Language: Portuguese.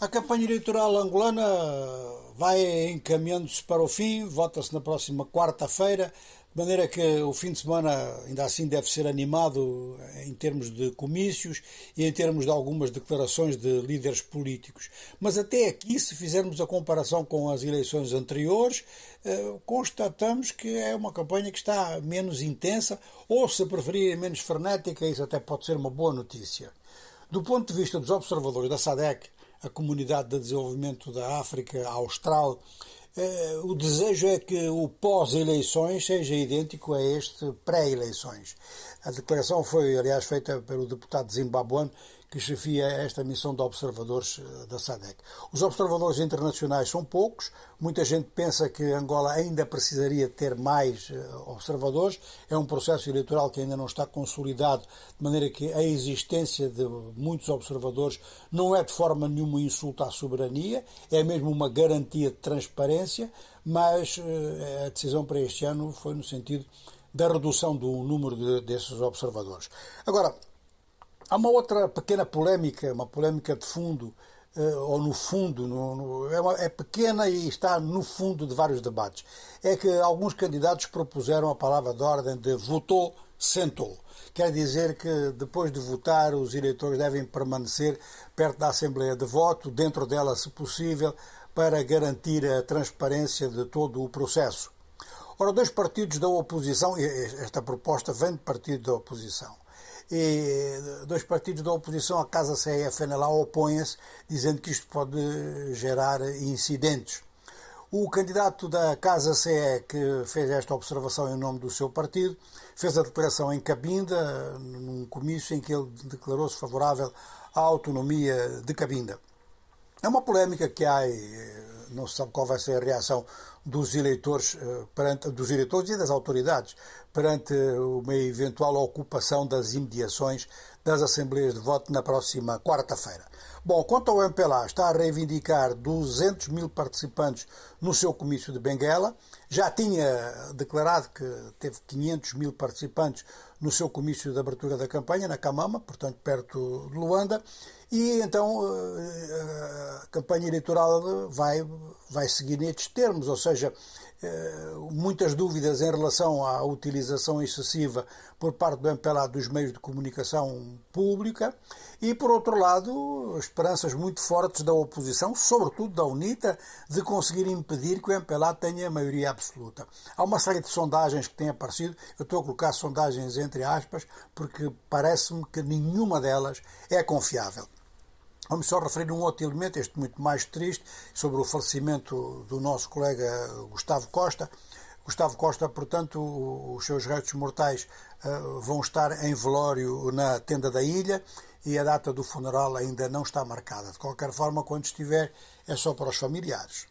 A campanha eleitoral angolana vai encaminhando-se para o fim, vota-se na próxima quarta-feira, de maneira que o fim de semana ainda assim deve ser animado em termos de comícios e em termos de algumas declarações de líderes políticos. Mas até aqui, se fizermos a comparação com as eleições anteriores, eh, constatamos que é uma campanha que está menos intensa, ou se preferir, menos frenética, isso até pode ser uma boa notícia. Do ponto de vista dos observadores da SADEC, a Comunidade de Desenvolvimento da África Austral, eh, o desejo é que o pós-eleições seja idêntico a este pré-eleições. A declaração foi, aliás, feita pelo deputado zimbabuano que chefia esta missão de observadores eh, da SADEC. Os observadores internacionais são poucos, muita gente pensa que Angola ainda precisaria ter mais eh, observadores. É um processo eleitoral que ainda não está consolidado, de maneira que a existência de muitos observadores não é de forma nenhuma insulto à soberania, é mesmo uma garantia de transparência, mas eh, a decisão para este ano foi no sentido da redução do número de, desses observadores. Agora, Há uma outra pequena polémica, uma polémica de fundo, eh, ou no fundo, no, no, é, uma, é, pequena e está no fundo de vários debates. É que alguns candidatos propuseram a palavra de ordem de votou, sentou. Quer dizer que depois de votar, os eleitores devem permanecer perto da Assembleia de Voto, dentro dela, se possível, para garantir a transparência de todo o processo. Ora, dois partidos da oposição, esta proposta vem de partido da oposição e dois partidos da oposição, a Casa CE e a FENALA, opõem-se, dizendo que isto pode gerar incidentes. O candidato da Casa CE, que fez esta observação em nome do seu partido, fez a declaração em Cabinda, num comício em que ele declarou-se favorável à autonomia de Cabinda. É uma polémica que há, não se sabe qual vai ser a reação dos eleitores, eh, perante, dos eleitores e das autoridades perante uma eventual ocupação das imediações das assembleias de voto na próxima quarta-feira. Bom, quanto ao MPLA, está a reivindicar 200 mil participantes no seu comício de Benguela. Já tinha declarado que teve 500 mil participantes no seu comício de abertura da campanha, na Camama, portanto perto de Luanda. E então eh, a campanha eleitoral vai, vai seguir nestes termos, ou seja, eh, muitas dúvidas em relação à utilização excessiva por parte do MPLA dos meios de comunicação pública e, por outro lado, esperanças muito fortes da oposição, sobretudo da UNITA, de conseguir impedir que o MPLA tenha maioria absoluta. Há uma série de sondagens que têm aparecido, eu estou a colocar sondagens entre aspas, porque parece-me que nenhuma delas é confiável. Vamos só referir um outro elemento, este muito mais triste, sobre o falecimento do nosso colega Gustavo Costa. Gustavo Costa, portanto, os seus restos mortais eh, vão estar em velório na tenda da ilha e a data do funeral ainda não está marcada. De qualquer forma, quando estiver, é só para os familiares.